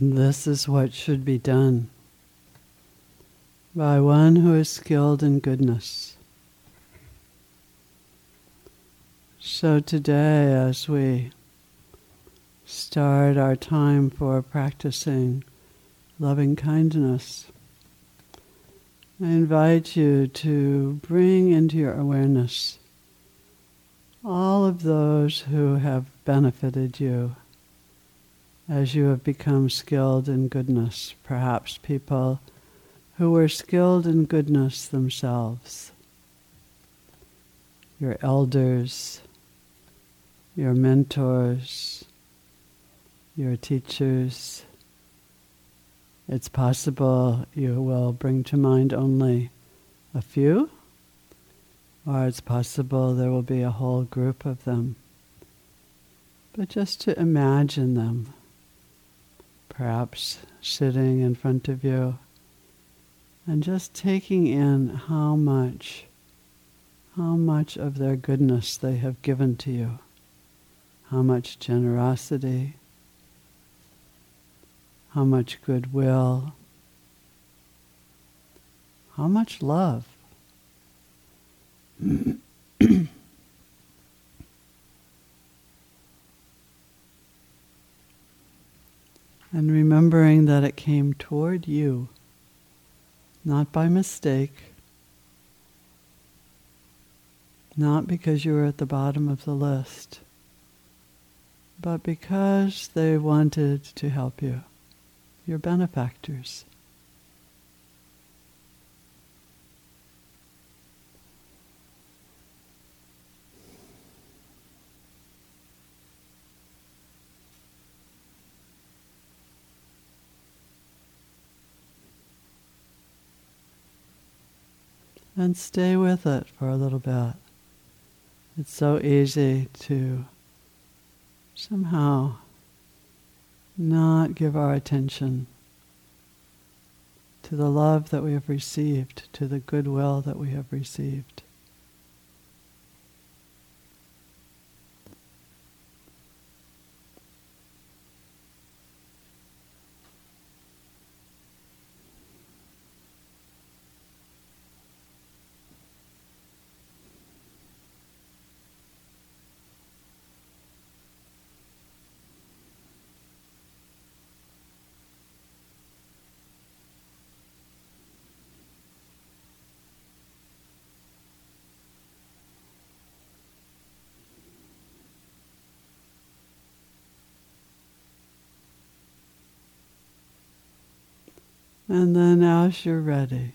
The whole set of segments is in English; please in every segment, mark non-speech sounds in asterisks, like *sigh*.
This is what should be done by one who is skilled in goodness. So today, as we start our time for practicing loving kindness, I invite you to bring into your awareness all of those who have benefited you as you have become skilled in goodness, perhaps people who were skilled in goodness themselves, your elders, your mentors, your teachers. It's possible you will bring to mind only a few, or it's possible there will be a whole group of them. But just to imagine them, perhaps sitting in front of you, and just taking in how much, how much of their goodness they have given to you. How much generosity, how much goodwill, how much love. *laughs* and remembering that it came toward you, not by mistake, not because you were at the bottom of the list but because they wanted to help you, your benefactors. And stay with it for a little bit. It's so easy to somehow not give our attention to the love that we have received, to the goodwill that we have received. And then, as you're ready,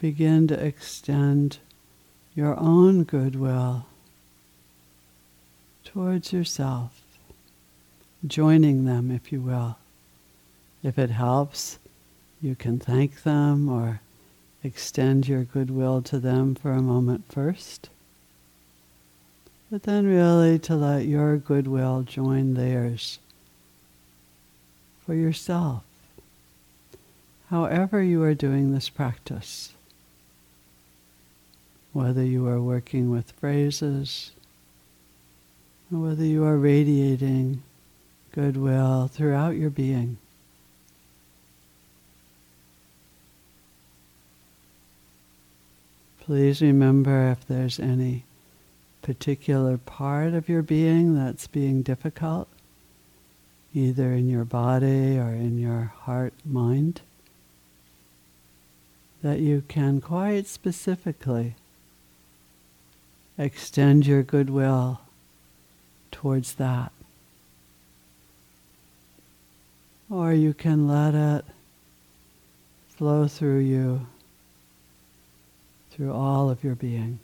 begin to extend your own goodwill towards yourself, joining them, if you will. If it helps, you can thank them or extend your goodwill to them for a moment first. But then, really, to let your goodwill join theirs for yourself, however you are doing this practice. Whether you are working with phrases, or whether you are radiating goodwill throughout your being. Please remember if there's any particular part of your being that's being difficult, either in your body or in your heart mind, that you can quite specifically extend your goodwill towards that. Or you can let it flow through you, through all of your being.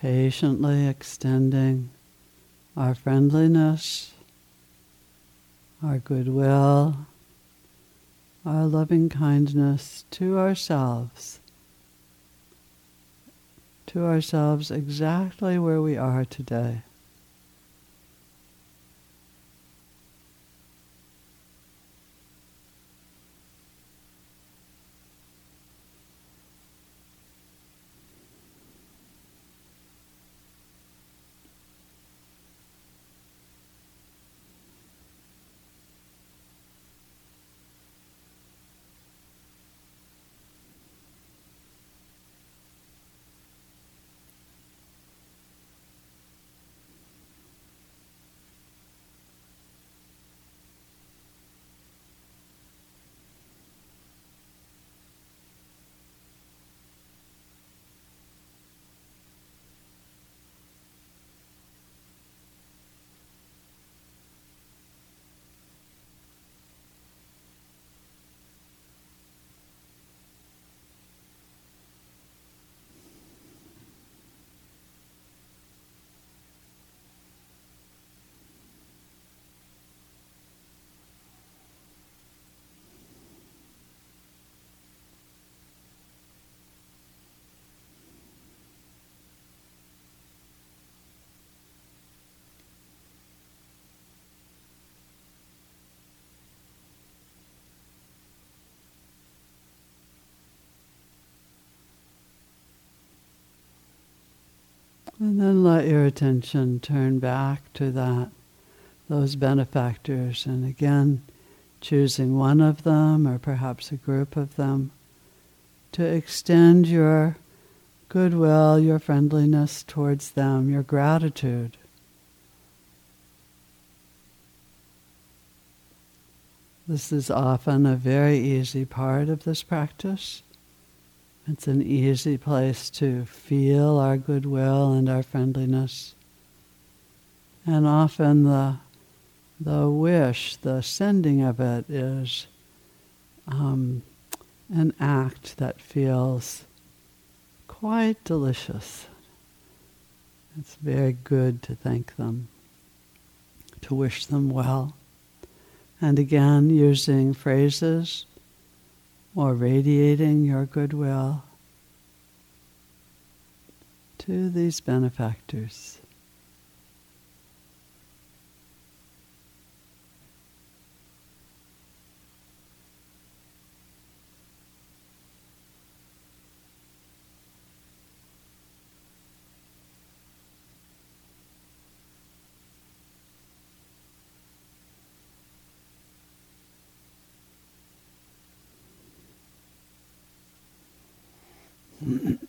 Patiently extending our friendliness, our goodwill, our loving kindness to ourselves, to ourselves exactly where we are today. And then let your attention turn back to that, those benefactors, and again, choosing one of them or perhaps a group of them to extend your goodwill, your friendliness towards them, your gratitude. This is often a very easy part of this practice. It's an easy place to feel our goodwill and our friendliness. And often the, the wish, the sending of it is um, an act that feels quite delicious. It's very good to thank them, to wish them well. And again, using phrases or radiating your goodwill to these benefactors. Mm-hmm.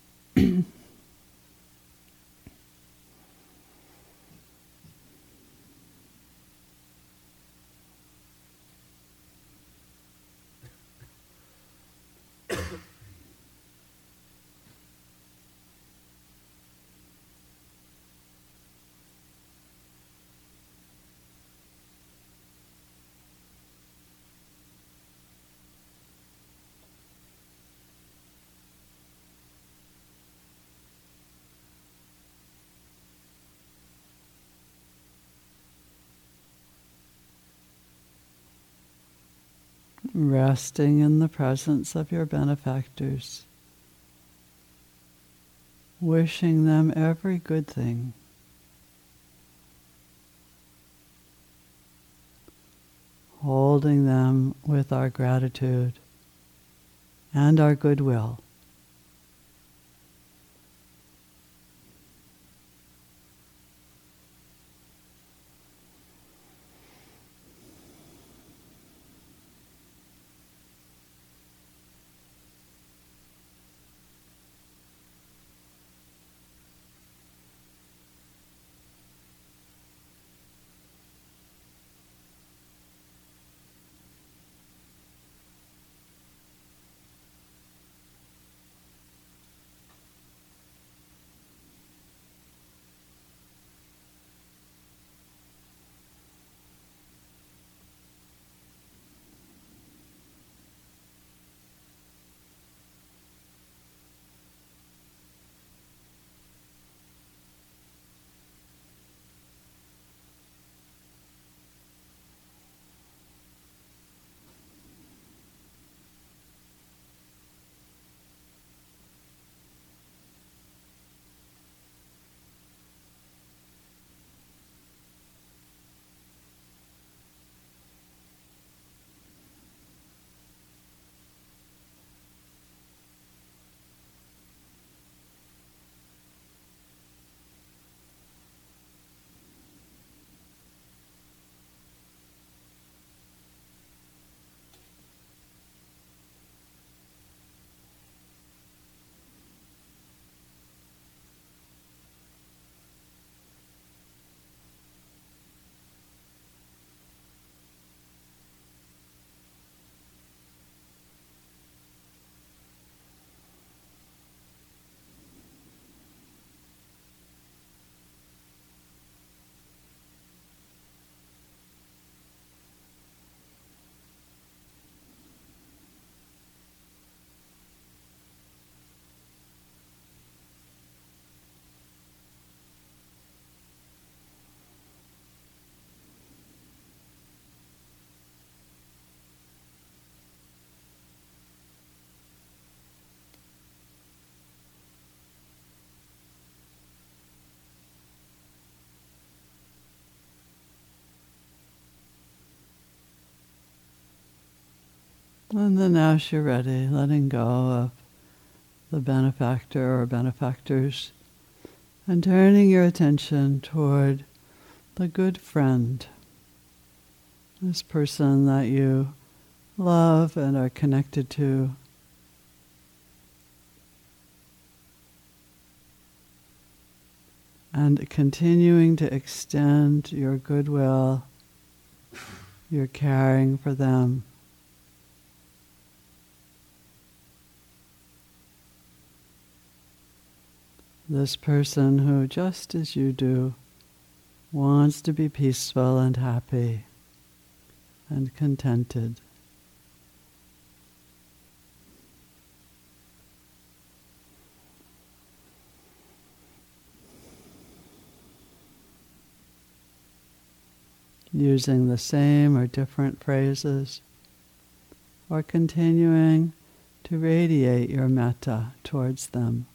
Resting in the presence of your benefactors, wishing them every good thing. Holding them with our gratitude and our goodwill. And then as you're ready, letting go of the benefactor or benefactors and turning your attention toward the good friend, this person that you love and are connected to. And continuing to extend your goodwill, your caring for them. This person who, just as you do, wants to be peaceful and happy and contented. Using the same or different phrases, or continuing to radiate your metta towards them.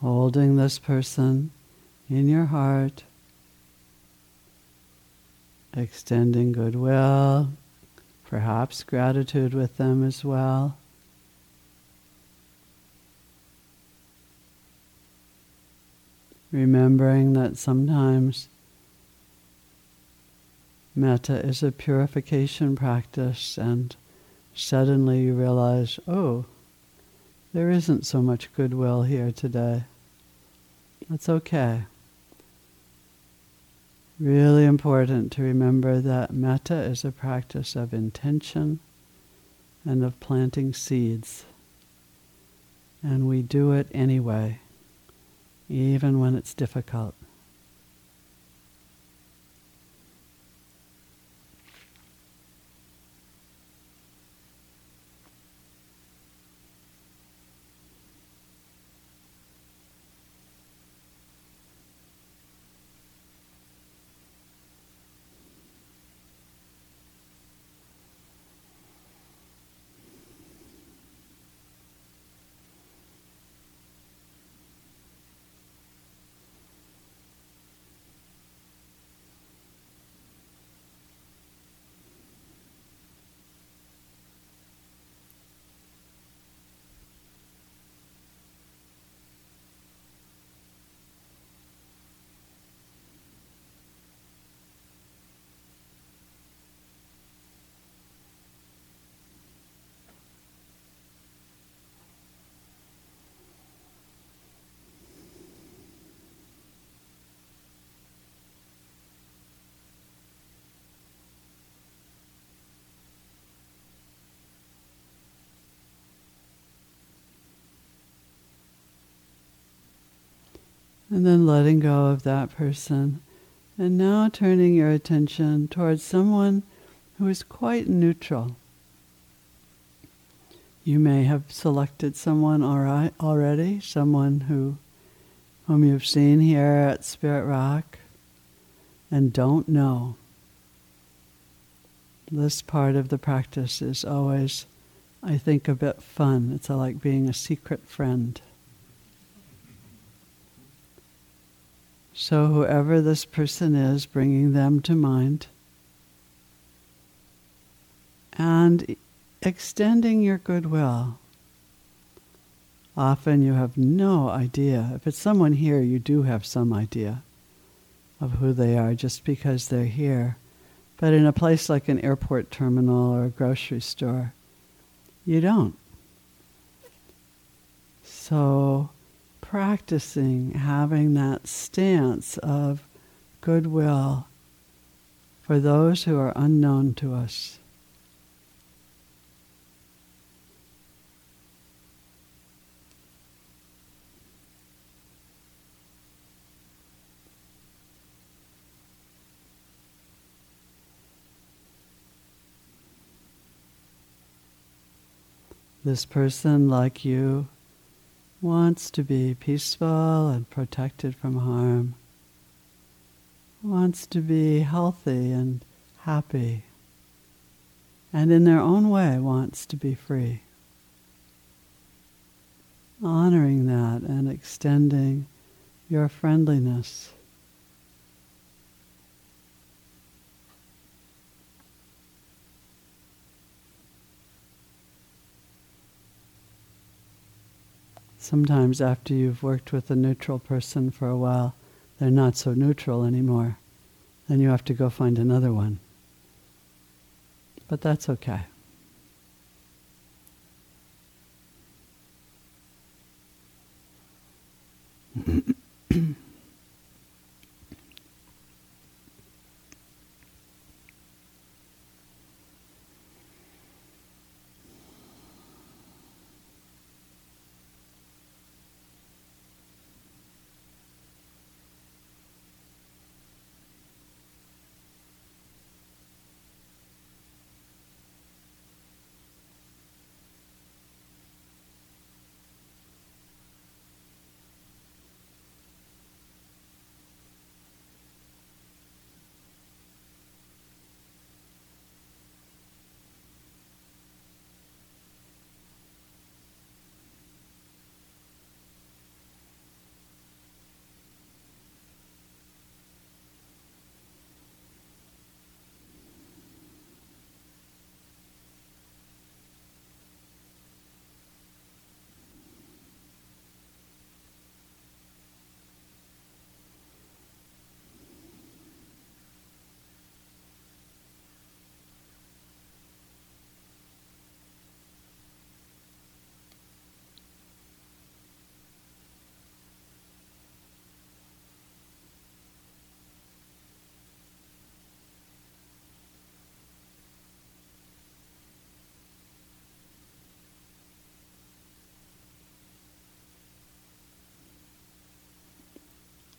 Holding this person in your heart, extending goodwill, perhaps gratitude with them as well. Remembering that sometimes metta is a purification practice, and suddenly you realize, oh, there isn't so much goodwill here today. That's okay. Really important to remember that metta is a practice of intention and of planting seeds. And we do it anyway, even when it's difficult. And then letting go of that person. And now turning your attention towards someone who is quite neutral. You may have selected someone already, someone who whom you've seen here at Spirit Rock and don't know. This part of the practice is always, I think, a bit fun. It's like being a secret friend. So, whoever this person is, bringing them to mind and extending your goodwill. Often you have no idea. If it's someone here, you do have some idea of who they are just because they're here. But in a place like an airport terminal or a grocery store, you don't. So, practicing having that stance of goodwill for those who are unknown to us. This person, like you, wants to be peaceful and protected from harm, wants to be healthy and happy, and in their own way wants to be free. Honoring that and extending your friendliness. Sometimes, after you've worked with a neutral person for a while, they're not so neutral anymore. Then you have to go find another one. But that's okay.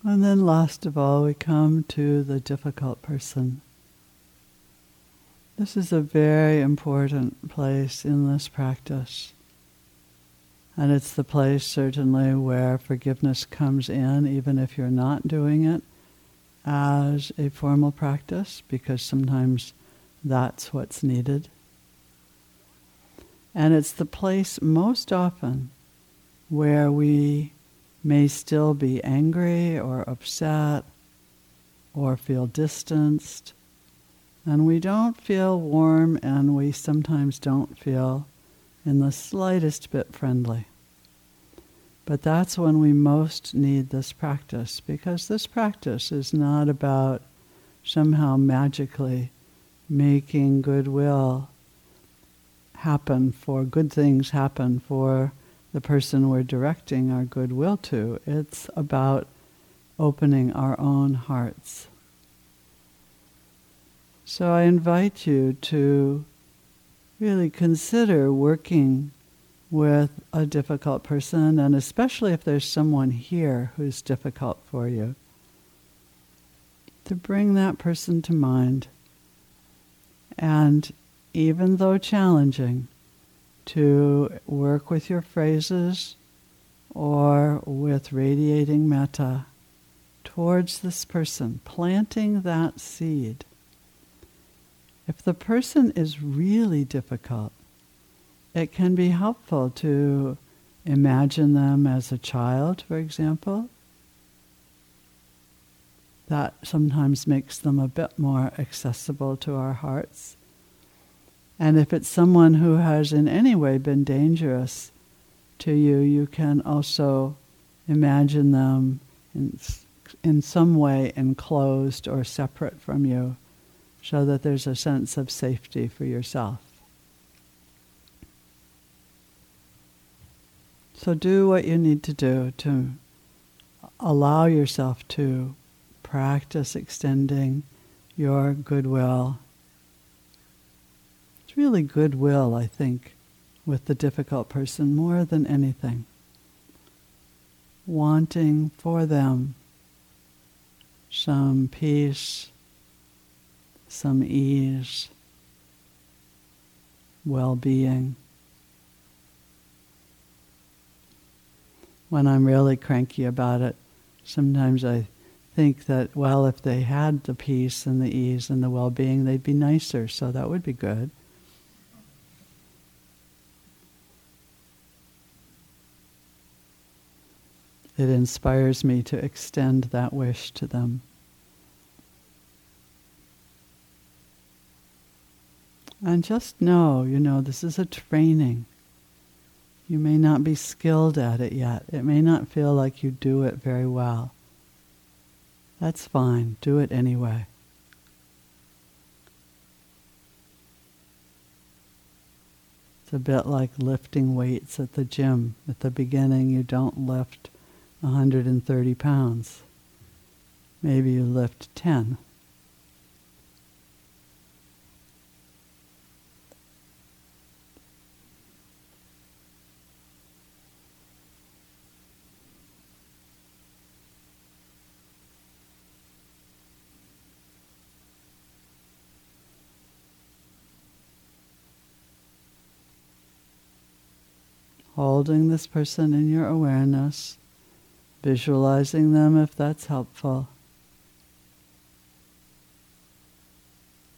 And then, last of all, we come to the difficult person. This is a very important place in this practice. And it's the place, certainly, where forgiveness comes in, even if you're not doing it as a formal practice, because sometimes that's what's needed. And it's the place most often where we may still be angry or upset or feel distanced. And we don't feel warm and we sometimes don't feel in the slightest bit friendly. But that's when we most need this practice because this practice is not about somehow magically making goodwill happen for good things happen for the person we're directing our goodwill to. It's about opening our own hearts. So I invite you to really consider working with a difficult person, and especially if there's someone here who's difficult for you, to bring that person to mind. And even though challenging, to work with your phrases or with radiating metta towards this person, planting that seed. If the person is really difficult, it can be helpful to imagine them as a child, for example. That sometimes makes them a bit more accessible to our hearts. And if it's someone who has in any way been dangerous to you, you can also imagine them in, in some way enclosed or separate from you so that there's a sense of safety for yourself. So do what you need to do to allow yourself to practice extending your goodwill really goodwill, I think, with the difficult person more than anything. Wanting for them some peace, some ease, well being. When I'm really cranky about it, sometimes I think that, well, if they had the peace and the ease and the well being, they'd be nicer, so that would be good. It inspires me to extend that wish to them. And just know, you know, this is a training. You may not be skilled at it yet. It may not feel like you do it very well. That's fine. Do it anyway. It's a bit like lifting weights at the gym. At the beginning, you don't lift 130 pounds. Maybe you lift 10. holding this person in your awareness visualizing them if that's helpful.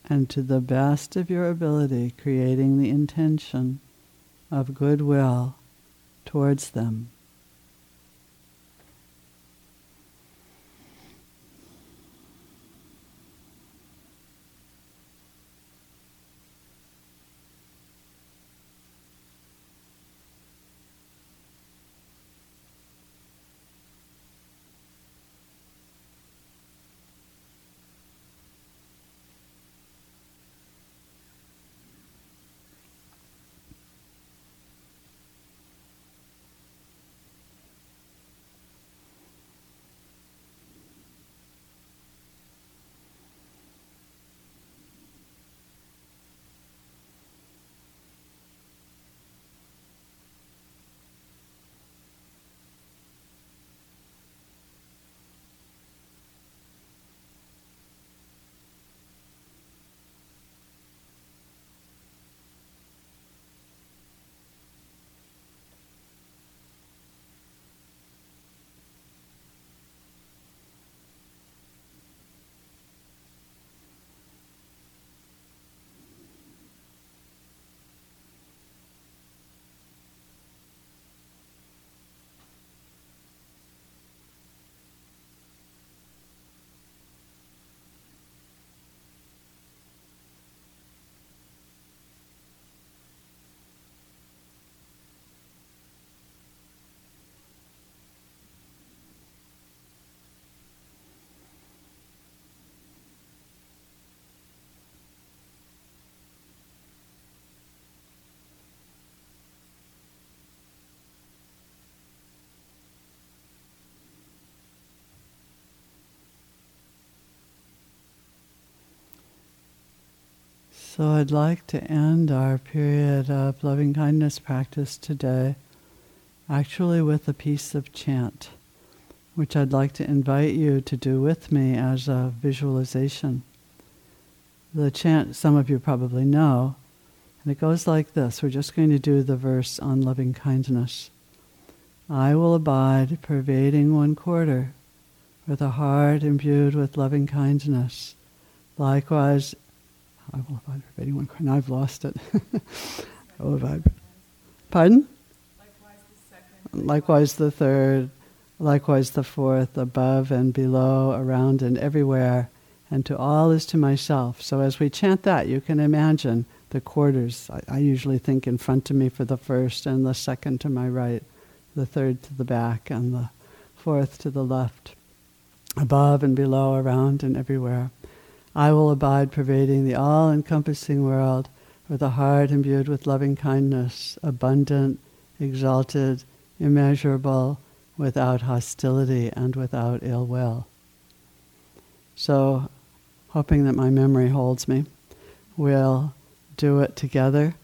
And to the best of your ability, creating the intention of goodwill towards them. So I'd like to end our period of loving kindness practice today actually with a piece of chant, which I'd like to invite you to do with me as a visualization. The chant, some of you probably know, and it goes like this. We're just going to do the verse on loving kindness. I will abide pervading one quarter with a heart imbued with loving kindness. Likewise, I will abide pervading one quarter. Now I've lost it. *laughs* I will. Pardon? Likewise the second. Likewise the third. Likewise the fourth, above and below, around and everywhere, and to all is to myself. So as we chant that, you can imagine the quarters. I, I usually think in front of me for the first, and the second to my right the third to the back, and the fourth to the left, above and below, around and everywhere. I will abide pervading the all encompassing world with a heart imbued with loving kindness, abundant, exalted, immeasurable, without hostility and without ill will. So, hoping that my memory holds me, we'll do it together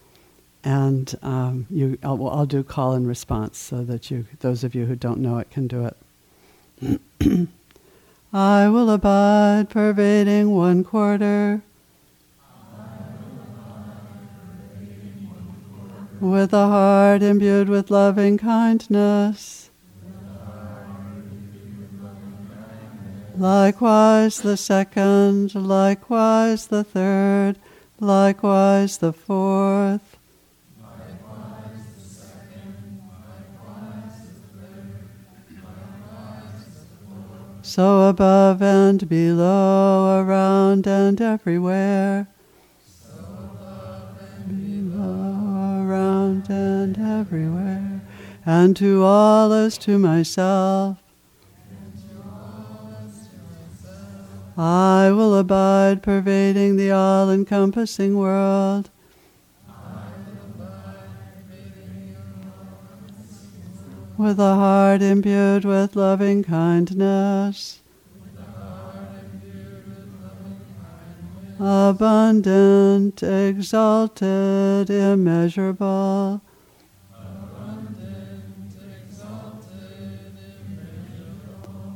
and um, you, I'll, I'll, do call and response so that you, those of you who don't know it, can do it. *clears throat* I will abide, pervading one quarter. With a heart imbued with loving kindness. Likewise the second, likewise the third, likewise the fourth. So above and below, around and everywhere. So above and below, around and everywhere. And to all as to myself. I will abide, pervading the all encompassing world. With a heart imbued with loving kindness. Abundant, exalted, immeasurable.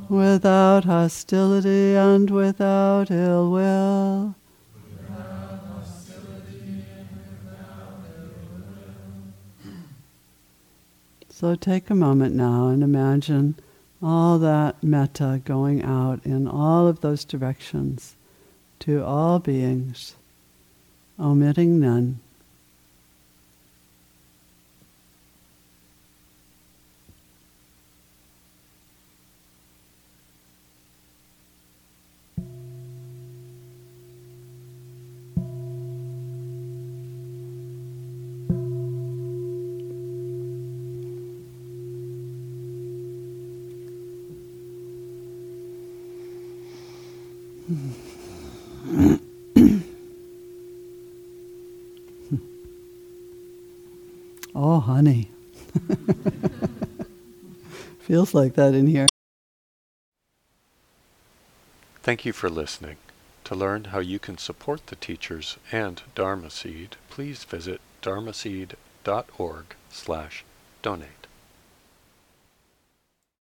Without hostility and without ill will. So take a moment now and imagine all that metta going out in all of those directions to all beings, omitting none. oh, honey. Feels like that in here. Thank you for listening. To learn how you can support the teachers and Dharma Seed, please visit dharmaseed.org slash donate.